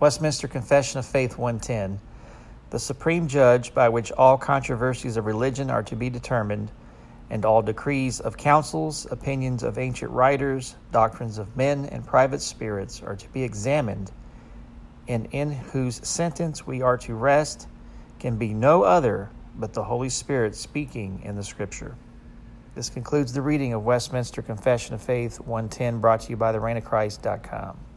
Westminster Confession of Faith 110. The supreme judge by which all controversies of religion are to be determined, and all decrees of councils, opinions of ancient writers, doctrines of men, and private spirits are to be examined, and in whose sentence we are to rest, can be no other but the Holy Spirit speaking in the Scripture. This concludes the reading of Westminster Confession of Faith 110, brought to you by thereignofchrist.com.